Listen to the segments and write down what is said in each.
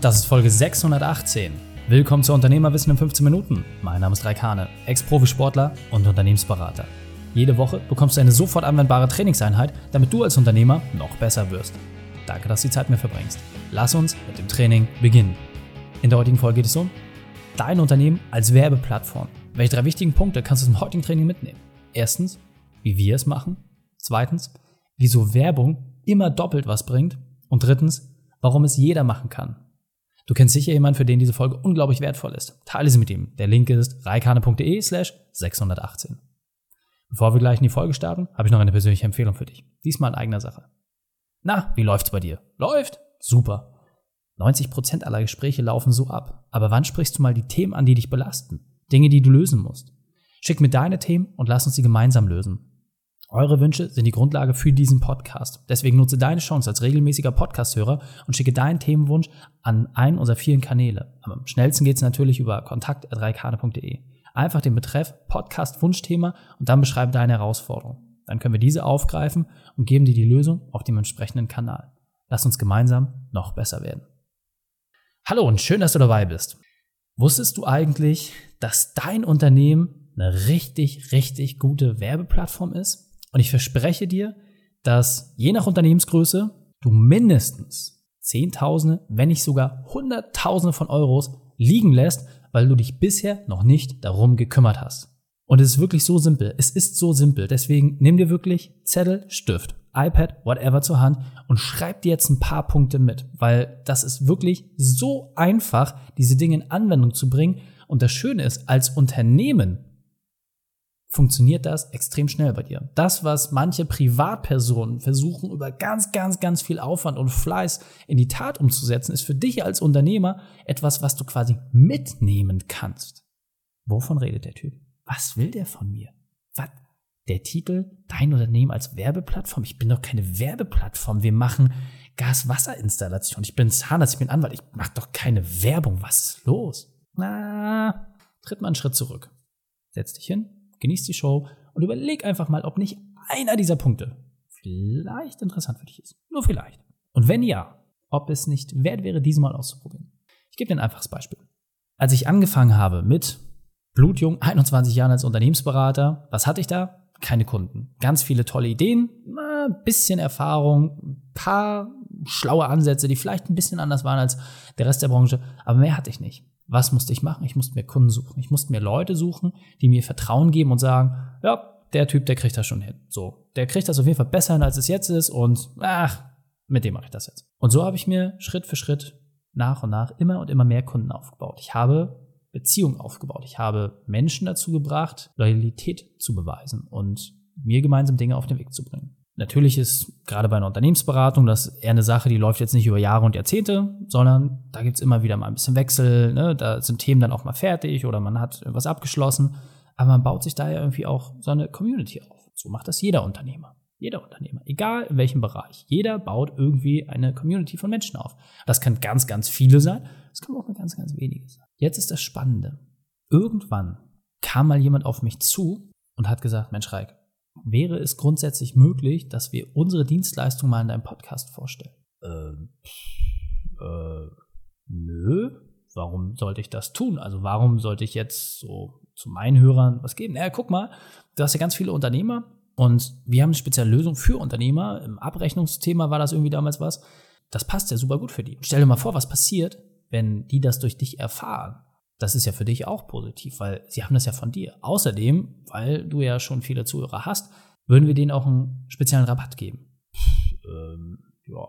Das ist Folge 618. Willkommen zu Unternehmerwissen in 15 Minuten. Mein Name ist Raikane, Ex-Profisportler und Unternehmensberater. Jede Woche bekommst du eine sofort anwendbare Trainingseinheit, damit du als Unternehmer noch besser wirst. Danke, dass du die Zeit mir verbringst. Lass uns mit dem Training beginnen. In der heutigen Folge geht es um dein Unternehmen als Werbeplattform. Welche drei wichtigen Punkte kannst du zum heutigen Training mitnehmen? Erstens, wie wir es machen. Zweitens, wieso Werbung immer doppelt was bringt. Und drittens, warum es jeder machen kann. Du kennst sicher jemanden, für den diese Folge unglaublich wertvoll ist. Teile sie mit ihm. Der Link ist reikane.de slash 618. Bevor wir gleich in die Folge starten, habe ich noch eine persönliche Empfehlung für dich. Diesmal in eigener Sache. Na, wie läuft's bei dir? Läuft? Super. 90% aller Gespräche laufen so ab. Aber wann sprichst du mal die Themen an, die dich belasten? Dinge, die du lösen musst. Schick mir deine Themen und lass uns sie gemeinsam lösen. Eure Wünsche sind die Grundlage für diesen Podcast. Deswegen nutze deine Chance als regelmäßiger Podcast-Hörer und schicke deinen Themenwunsch an einen unserer vielen Kanäle. Am schnellsten geht es natürlich über kontakt.reikane.de. Einfach den Betreff Podcast Wunschthema und dann beschreibe deine Herausforderung. Dann können wir diese aufgreifen und geben dir die Lösung auf dem entsprechenden Kanal. Lass uns gemeinsam noch besser werden. Hallo und schön, dass du dabei bist. Wusstest du eigentlich, dass dein Unternehmen eine richtig, richtig gute Werbeplattform ist? Und ich verspreche dir, dass je nach Unternehmensgröße du mindestens Zehntausende, wenn nicht sogar Hunderttausende von Euros liegen lässt, weil du dich bisher noch nicht darum gekümmert hast. Und es ist wirklich so simpel. Es ist so simpel. Deswegen nimm dir wirklich Zettel, Stift, iPad, whatever zur Hand und schreib dir jetzt ein paar Punkte mit, weil das ist wirklich so einfach, diese Dinge in Anwendung zu bringen. Und das Schöne ist, als Unternehmen funktioniert das extrem schnell bei dir. Das, was manche Privatpersonen versuchen, über ganz, ganz, ganz viel Aufwand und Fleiß in die Tat umzusetzen, ist für dich als Unternehmer etwas, was du quasi mitnehmen kannst. Wovon redet der Typ? Was will der von mir? Was? Der Titel, dein Unternehmen als Werbeplattform? Ich bin doch keine Werbeplattform. Wir machen Gas-Wasser-Installation. Ich bin Zahnarzt, ich bin Anwalt. Ich mache doch keine Werbung. Was ist los? Na, tritt mal einen Schritt zurück. Setz dich hin, genieß die Show und überleg einfach mal, ob nicht einer dieser Punkte vielleicht interessant für dich ist. Nur vielleicht. Und wenn ja, ob es nicht wert wäre, diesmal auszuprobieren. Ich gebe dir ein einfaches Beispiel. Als ich angefangen habe mit Blutjung, 21 Jahren als Unternehmensberater, was hatte ich da? Keine Kunden. Ganz viele tolle Ideen, ein bisschen Erfahrung, ein paar schlaue Ansätze, die vielleicht ein bisschen anders waren als der Rest der Branche, aber mehr hatte ich nicht. Was musste ich machen? Ich musste mir Kunden suchen. Ich musste mir Leute suchen, die mir Vertrauen geben und sagen, ja, der Typ, der kriegt das schon hin. So, der kriegt das auf jeden Fall besser hin, als es jetzt ist und ach, mit dem mache ich das jetzt. Und so habe ich mir Schritt für Schritt nach und nach immer und immer mehr Kunden aufgebaut. Ich habe Beziehungen aufgebaut. Ich habe Menschen dazu gebracht, Loyalität zu beweisen und mir gemeinsam Dinge auf den Weg zu bringen. Natürlich ist gerade bei einer Unternehmensberatung das eher eine Sache, die läuft jetzt nicht über Jahre und Jahrzehnte, sondern da gibt's immer wieder mal ein bisschen Wechsel. Ne? Da sind Themen dann auch mal fertig oder man hat was abgeschlossen. Aber man baut sich da ja irgendwie auch so eine Community auf. So macht das jeder Unternehmer. Jeder Unternehmer, egal in welchem Bereich. Jeder baut irgendwie eine Community von Menschen auf. Das kann ganz, ganz viele sein. Das kann auch nur ganz, ganz wenige sein. Jetzt ist das Spannende. Irgendwann kam mal jemand auf mich zu und hat gesagt, Mensch Reik, wäre es grundsätzlich möglich, dass wir unsere Dienstleistung mal in deinem Podcast vorstellen? Ähm, äh, nö. Warum sollte ich das tun? Also warum sollte ich jetzt so zu meinen Hörern was geben? Naja, guck mal, du hast ja ganz viele Unternehmer und wir haben eine spezielle Lösung für Unternehmer. Im Abrechnungsthema war das irgendwie damals was. Das passt ja super gut für die. Stell dir mal vor, was passiert, wenn die das durch dich erfahren das ist ja für dich auch positiv, weil sie haben das ja von dir. Außerdem, weil du ja schon viele Zuhörer hast, würden wir denen auch einen speziellen Rabatt geben. Ähm, ja.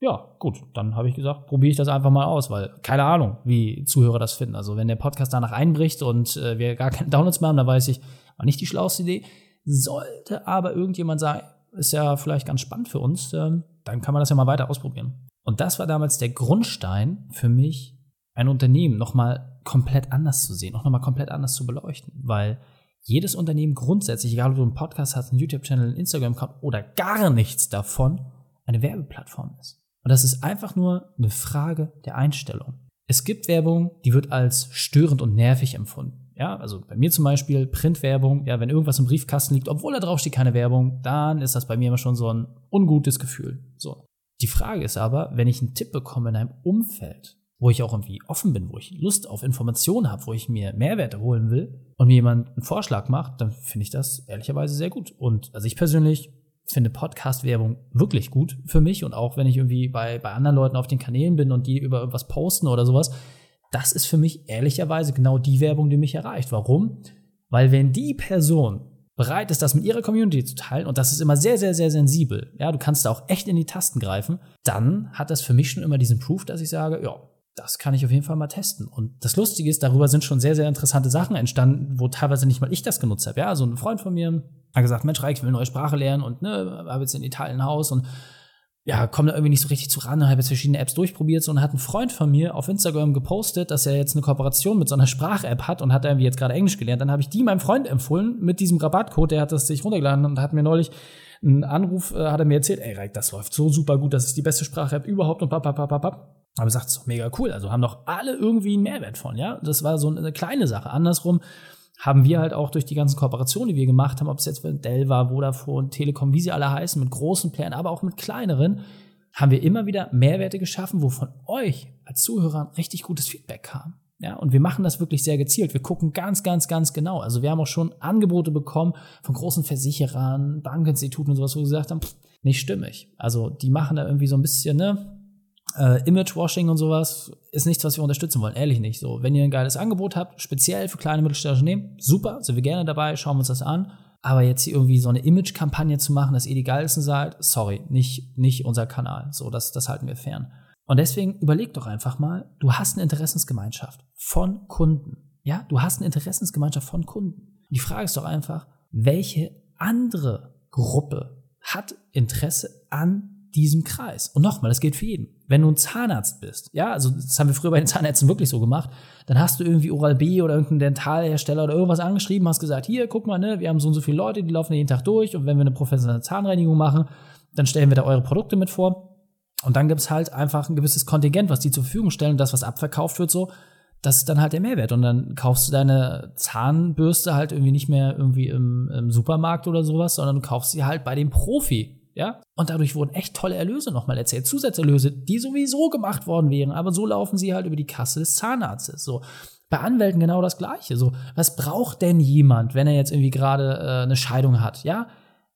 Ja, gut, dann habe ich gesagt, probiere ich das einfach mal aus, weil keine Ahnung, wie Zuhörer das finden. Also wenn der Podcast danach einbricht und äh, wir gar keine Downloads mehr haben, dann weiß ich, war nicht die schlauste Idee. Sollte aber irgendjemand sagen, ist ja vielleicht ganz spannend für uns, ähm, dann kann man das ja mal weiter ausprobieren. Und das war damals der Grundstein für mich, ein Unternehmen nochmal komplett anders zu sehen, auch nochmal komplett anders zu beleuchten, weil jedes Unternehmen grundsätzlich, egal ob du einen Podcast hast, einen YouTube-Channel, einen Instagram-Account oder gar nichts davon, eine Werbeplattform ist. Und das ist einfach nur eine Frage der Einstellung. Es gibt Werbung, die wird als störend und nervig empfunden. Ja, also bei mir zum Beispiel Printwerbung, ja, wenn irgendwas im Briefkasten liegt, obwohl da drauf steht keine Werbung, dann ist das bei mir immer schon so ein ungutes Gefühl. So. Die Frage ist aber, wenn ich einen Tipp bekomme in einem Umfeld, wo ich auch irgendwie offen bin, wo ich Lust auf Informationen habe, wo ich mir Mehrwerte holen will und mir jemand einen Vorschlag macht, dann finde ich das ehrlicherweise sehr gut. Und also ich persönlich finde Podcast-Werbung wirklich gut für mich und auch wenn ich irgendwie bei, bei anderen Leuten auf den Kanälen bin und die über irgendwas posten oder sowas, das ist für mich ehrlicherweise genau die Werbung, die mich erreicht. Warum? Weil wenn die Person bereit ist, das mit ihrer Community zu teilen, und das ist immer sehr, sehr, sehr sensibel, ja, du kannst da auch echt in die Tasten greifen, dann hat das für mich schon immer diesen Proof, dass ich sage, ja, das kann ich auf jeden Fall mal testen. Und das Lustige ist, darüber sind schon sehr, sehr interessante Sachen entstanden, wo teilweise nicht mal ich das genutzt habe. Ja, also ein Freund von mir hat gesagt, Mensch, Reik, ich will eine neue Sprache lernen und ne, habe jetzt in Italien ein Haus und ja, komme da irgendwie nicht so richtig zu ran und habe jetzt verschiedene Apps durchprobiert so, und hat ein Freund von mir auf Instagram gepostet, dass er jetzt eine Kooperation mit so einer Sprach-App hat und hat irgendwie jetzt gerade Englisch gelernt. Dann habe ich die meinem Freund empfohlen mit diesem Rabattcode, der hat das sich runtergeladen und hat mir neulich einen Anruf, äh, hat er mir erzählt, ey, Reik, das läuft so super gut, das ist die beste Sprach-App überhaupt und papapapapap. Aber sagt, doch mega cool, also haben doch alle irgendwie einen Mehrwert von, ja. Das war so eine kleine Sache. Andersrum haben wir halt auch durch die ganzen Kooperationen, die wir gemacht haben, ob es jetzt mit Dell war, Vodafone, Telekom, wie sie alle heißen, mit großen Playern, aber auch mit kleineren, haben wir immer wieder Mehrwerte geschaffen, wo von euch als Zuhörern richtig gutes Feedback kam. Ja, und wir machen das wirklich sehr gezielt. Wir gucken ganz, ganz, ganz genau. Also wir haben auch schon Angebote bekommen von großen Versicherern, Bankinstituten und sowas, wo wir gesagt haben, pff, nicht stimmig. Also die machen da irgendwie so ein bisschen, ne, äh, Image-Washing und sowas ist nichts, was wir unterstützen wollen. Ehrlich nicht. So, wenn ihr ein geiles Angebot habt, speziell für kleine mittelständische Unternehmen, super, sind wir gerne dabei, schauen wir uns das an. Aber jetzt hier irgendwie so eine Image-Kampagne zu machen, dass ihr die geilsten seid, sorry, nicht, nicht unser Kanal. So, das, das halten wir fern. Und deswegen überleg doch einfach mal, du hast eine Interessensgemeinschaft von Kunden. Ja, du hast eine Interessensgemeinschaft von Kunden. Die Frage ist doch einfach, welche andere Gruppe hat Interesse an diesem Kreis. Und nochmal, das gilt für jeden. Wenn du ein Zahnarzt bist, ja, also das haben wir früher bei den Zahnärzten wirklich so gemacht, dann hast du irgendwie Oral-B oder irgendeinen Dentalhersteller oder irgendwas angeschrieben, hast gesagt, hier, guck mal, ne, wir haben so und so viele Leute, die laufen jeden Tag durch und wenn wir eine professionelle Zahnreinigung machen, dann stellen wir da eure Produkte mit vor. Und dann gibt's halt einfach ein gewisses Kontingent, was die zur Verfügung stellen und das, was abverkauft wird, so, das ist dann halt der Mehrwert. Und dann kaufst du deine Zahnbürste halt irgendwie nicht mehr irgendwie im, im Supermarkt oder sowas, sondern du kaufst sie halt bei dem Profi ja? Und dadurch wurden echt tolle Erlöse nochmal erzählt. Zusatzerlöse, die sowieso gemacht worden wären, aber so laufen sie halt über die Kasse des Zahnarztes. So. Bei Anwälten genau das Gleiche. So, was braucht denn jemand, wenn er jetzt irgendwie gerade äh, eine Scheidung hat? Ja,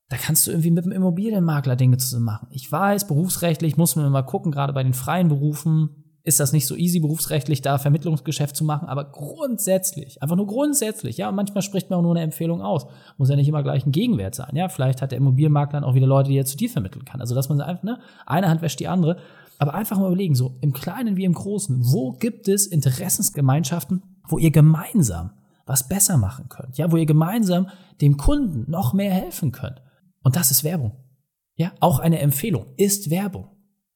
da kannst du irgendwie mit dem Immobilienmakler Dinge zusammen machen. Ich weiß, berufsrechtlich muss man immer gucken, gerade bei den freien Berufen, ist das nicht so easy, berufsrechtlich da Vermittlungsgeschäft zu machen, aber grundsätzlich, einfach nur grundsätzlich, ja, und manchmal spricht man auch nur eine Empfehlung aus. Muss ja nicht immer gleich ein Gegenwert sein, ja. Vielleicht hat der Immobilienmakler dann auch wieder Leute, die er zu dir vermitteln kann. Also, dass man einfach, ne, eine Hand wäscht die andere. Aber einfach mal überlegen, so im Kleinen wie im Großen, wo gibt es Interessensgemeinschaften, wo ihr gemeinsam was besser machen könnt, ja, wo ihr gemeinsam dem Kunden noch mehr helfen könnt. Und das ist Werbung. Ja, auch eine Empfehlung ist Werbung.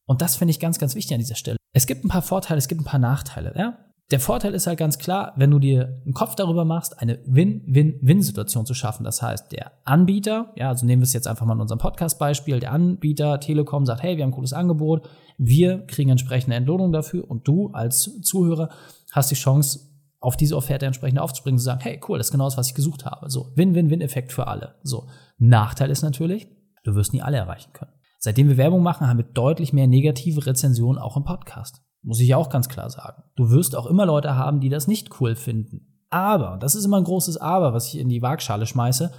Und das finde ich ganz, ganz wichtig an dieser Stelle. Es gibt ein paar Vorteile, es gibt ein paar Nachteile. Ja? Der Vorteil ist halt ganz klar, wenn du dir einen Kopf darüber machst, eine Win-Win-Win-Situation zu schaffen. Das heißt, der Anbieter, ja, also nehmen wir es jetzt einfach mal in unserem Podcast-Beispiel, der Anbieter Telekom sagt, hey, wir haben ein cooles Angebot, wir kriegen entsprechende Entlohnung dafür und du als Zuhörer hast die Chance, auf diese Offerte entsprechend aufzuspringen zu sagen, hey, cool, das ist genau das, was ich gesucht habe. So, Win-Win-Win-Effekt für alle. So, Nachteil ist natürlich, du wirst nie alle erreichen können. Seitdem wir Werbung machen, haben wir deutlich mehr negative Rezensionen auch im Podcast. Muss ich auch ganz klar sagen. Du wirst auch immer Leute haben, die das nicht cool finden. Aber, das ist immer ein großes Aber, was ich in die Waagschale schmeiße,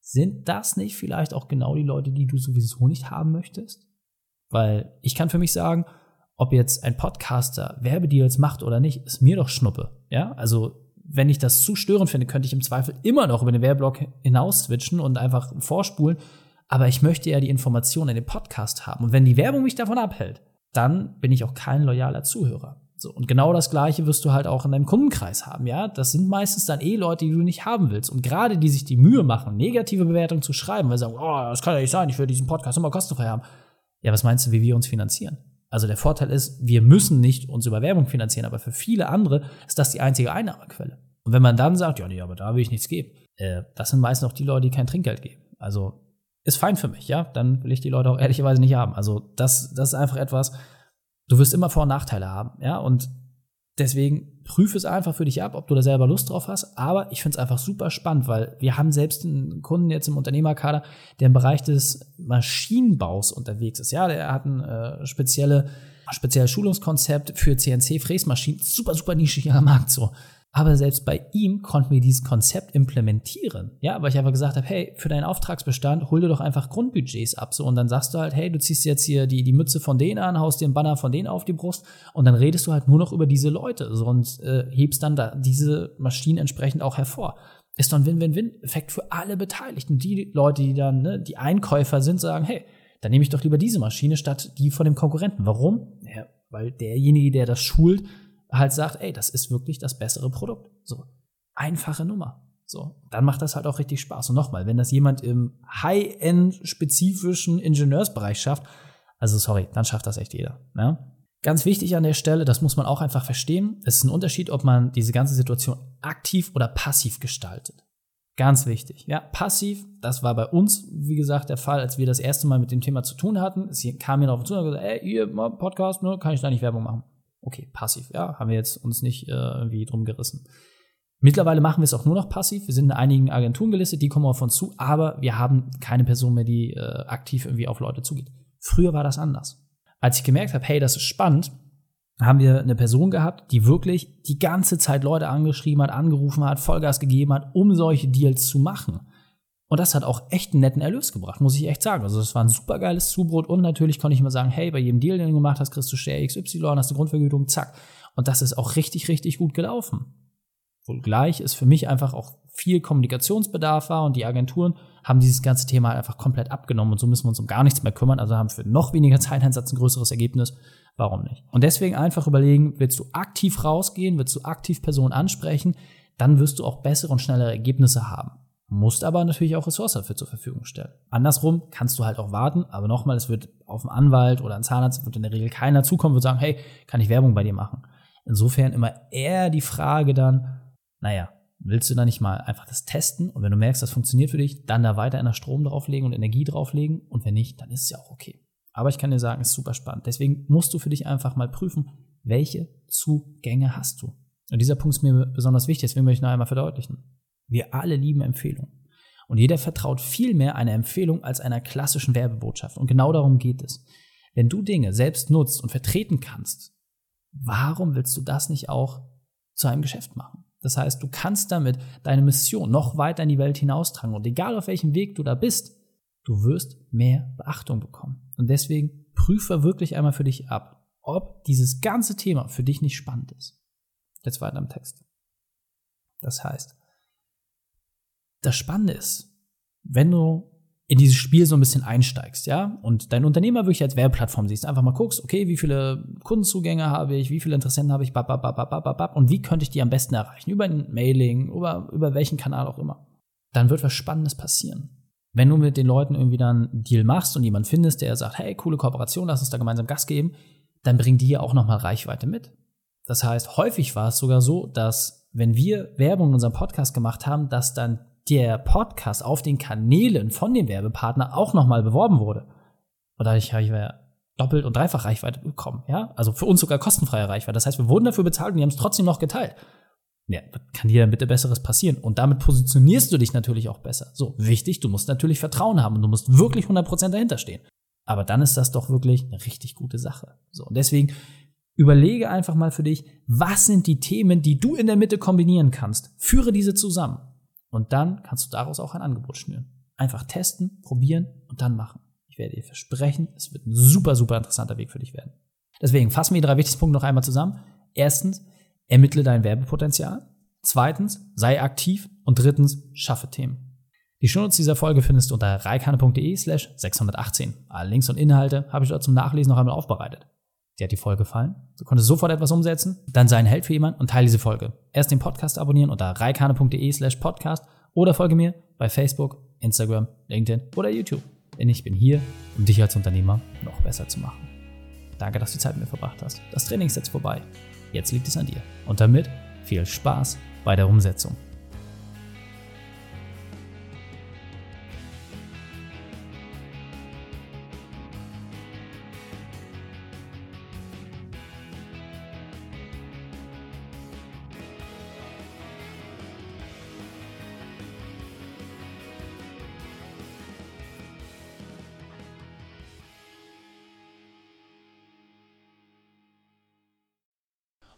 sind das nicht vielleicht auch genau die Leute, die du sowieso nicht haben möchtest? Weil ich kann für mich sagen, ob jetzt ein Podcaster Werbedeals macht oder nicht, ist mir doch Schnuppe. Ja, also wenn ich das zu störend finde, könnte ich im Zweifel immer noch über den Werbeblock hinaus switchen und einfach vorspulen aber ich möchte ja die Informationen in dem Podcast haben. Und wenn die Werbung mich davon abhält, dann bin ich auch kein loyaler Zuhörer. So, und genau das Gleiche wirst du halt auch in deinem Kundenkreis haben, ja. Das sind meistens dann eh Leute, die du nicht haben willst. Und gerade die sich die Mühe machen, negative Bewertungen zu schreiben, weil sie sagen, oh, das kann ja nicht sein, ich will diesen Podcast immer kostenfrei haben. Ja, was meinst du, wie wir uns finanzieren? Also der Vorteil ist, wir müssen nicht uns über Werbung finanzieren, aber für viele andere ist das die einzige Einnahmequelle. Und wenn man dann sagt, ja, nee, aber da will ich nichts geben, äh, das sind meistens auch die Leute, die kein Trinkgeld geben. Also ist fein für mich, ja. Dann will ich die Leute auch ehrlicherweise nicht haben. Also das, das ist einfach etwas, du wirst immer Vor- und Nachteile haben, ja. Und deswegen prüfe es einfach für dich ab, ob du da selber Lust drauf hast. Aber ich finde es einfach super spannend, weil wir haben selbst einen Kunden jetzt im Unternehmerkader, der im Bereich des Maschinenbaus unterwegs ist. Ja, der hat eine äh, spezielle spezielles Schulungskonzept für CNC-Fräsmaschinen, super, super nischiger Markt so. Aber selbst bei ihm konnten wir dieses Konzept implementieren. Ja, weil ich einfach gesagt habe, hey, für deinen Auftragsbestand hol dir doch einfach Grundbudgets ab. So, und dann sagst du halt, hey, du ziehst jetzt hier die, die Mütze von denen an, haust einen Banner von denen auf die Brust und dann redest du halt nur noch über diese Leute so, und äh, hebst dann da diese Maschinen entsprechend auch hervor. Ist doch ein Win-Win-Win-Effekt für alle Beteiligten. Die Leute, die dann ne, die Einkäufer sind, sagen, hey, dann nehme ich doch lieber diese Maschine statt die von dem Konkurrenten. Warum? Ja, weil derjenige, der das schult, halt sagt, ey, das ist wirklich das bessere Produkt. So, einfache Nummer. So, dann macht das halt auch richtig Spaß. Und nochmal, wenn das jemand im High-End-spezifischen Ingenieursbereich schafft, also sorry, dann schafft das echt jeder. Ne? Ganz wichtig an der Stelle, das muss man auch einfach verstehen, es ist ein Unterschied, ob man diese ganze Situation aktiv oder passiv gestaltet. Ganz wichtig. Ja, passiv, das war bei uns, wie gesagt, der Fall, als wir das erste Mal mit dem Thema zu tun hatten. Es kam mir darauf zu und gesagt, ey, ihr Podcast, ne, kann ich da nicht Werbung machen? Okay, passiv, ja, haben wir jetzt uns nicht äh, irgendwie drum gerissen. Mittlerweile machen wir es auch nur noch passiv. Wir sind in einigen Agenturen gelistet, die kommen auf uns zu, aber wir haben keine Person mehr, die äh, aktiv irgendwie auf Leute zugeht. Früher war das anders. Als ich gemerkt habe, hey, das ist spannend, haben wir eine Person gehabt, die wirklich die ganze Zeit Leute angeschrieben hat, angerufen hat, Vollgas gegeben hat, um solche Deals zu machen. Und das hat auch echt einen netten Erlös gebracht, muss ich echt sagen. Also das war ein super geiles Zubrot und natürlich konnte ich immer sagen, hey, bei jedem Deal, den du gemacht hast, kriegst du Share XY, hast du Grundvergütung, zack. Und das ist auch richtig, richtig gut gelaufen. Wohl gleich ist für mich einfach auch viel Kommunikationsbedarf war und die Agenturen haben dieses ganze Thema halt einfach komplett abgenommen und so müssen wir uns um gar nichts mehr kümmern, also haben für noch weniger Zeiteinsatz ein größeres Ergebnis. Warum nicht? Und deswegen einfach überlegen, willst du aktiv rausgehen, willst du aktiv Personen ansprechen, dann wirst du auch bessere und schnellere Ergebnisse haben musst aber natürlich auch Ressourcen dafür zur Verfügung stellen. Andersrum kannst du halt auch warten, aber nochmal, es wird auf einen Anwalt oder einen Zahnarzt wird in der Regel keiner zukommen und sagen, hey, kann ich Werbung bei dir machen? Insofern immer eher die Frage dann, naja, willst du da nicht mal einfach das testen und wenn du merkst, das funktioniert für dich, dann da weiter in der Strom drauflegen und Energie drauflegen und wenn nicht, dann ist es ja auch okay. Aber ich kann dir sagen, es ist super spannend. Deswegen musst du für dich einfach mal prüfen, welche Zugänge hast du. Und dieser Punkt ist mir besonders wichtig, deswegen möchte ich noch einmal verdeutlichen. Wir alle lieben Empfehlungen. Und jeder vertraut viel mehr einer Empfehlung als einer klassischen Werbebotschaft. Und genau darum geht es. Wenn du Dinge selbst nutzt und vertreten kannst, warum willst du das nicht auch zu einem Geschäft machen? Das heißt, du kannst damit deine Mission noch weiter in die Welt hinaustragen. Und egal auf welchem Weg du da bist, du wirst mehr Beachtung bekommen. Und deswegen prüfe wirklich einmal für dich ab, ob dieses ganze Thema für dich nicht spannend ist. Jetzt weiter im Text. Das heißt, das Spannende ist, wenn du in dieses Spiel so ein bisschen einsteigst, ja, und dein Unternehmer wirklich als Werbeplattform siehst, einfach mal guckst, okay, wie viele Kundenzugänge habe ich, wie viele Interessenten habe ich, bap, bap, bap, bap, bap, und wie könnte ich die am besten erreichen? Über ein Mailing, über, über welchen Kanal auch immer. Dann wird was Spannendes passieren. Wenn du mit den Leuten irgendwie dann einen Deal machst und jemand findest, der sagt, hey, coole Kooperation, lass uns da gemeinsam Gas geben, dann bringen die ja auch nochmal Reichweite mit. Das heißt, häufig war es sogar so, dass wenn wir Werbung in unserem Podcast gemacht haben, dass dann der Podcast auf den Kanälen von dem Werbepartner auch nochmal beworben wurde. Und dadurch habe ich ja doppelt und dreifach Reichweite bekommen, ja? Also für uns sogar kostenfreie Reichweite. Das heißt, wir wurden dafür bezahlt und die haben es trotzdem noch geteilt. Ja, kann dir bitte Besseres passieren? Und damit positionierst du dich natürlich auch besser. So, wichtig, du musst natürlich Vertrauen haben und du musst wirklich 100% dahinter stehen. Aber dann ist das doch wirklich eine richtig gute Sache. So, und deswegen überlege einfach mal für dich, was sind die Themen, die du in der Mitte kombinieren kannst? Führe diese zusammen. Und dann kannst du daraus auch ein Angebot schnüren. Einfach testen, probieren und dann machen. Ich werde dir versprechen, es wird ein super, super interessanter Weg für dich werden. Deswegen fassen wir die drei wichtigsten Punkte noch einmal zusammen. Erstens, ermittle dein Werbepotenzial. Zweitens, sei aktiv. Und drittens, schaffe Themen. Die Shownotes dieser Folge findest du unter reikane.de slash 618. Alle Links und Inhalte habe ich dort zum Nachlesen noch einmal aufbereitet. Dir hat die Folge gefallen? Du konntest sofort etwas umsetzen? Dann sei ein Held für jemanden und teile diese Folge. Erst den Podcast abonnieren unter reikane.de slash podcast oder folge mir bei Facebook, Instagram, LinkedIn oder YouTube. Denn ich bin hier, um dich als Unternehmer noch besser zu machen. Danke, dass du die Zeit mit mir verbracht hast. Das Training ist jetzt vorbei. Jetzt liegt es an dir. Und damit viel Spaß bei der Umsetzung.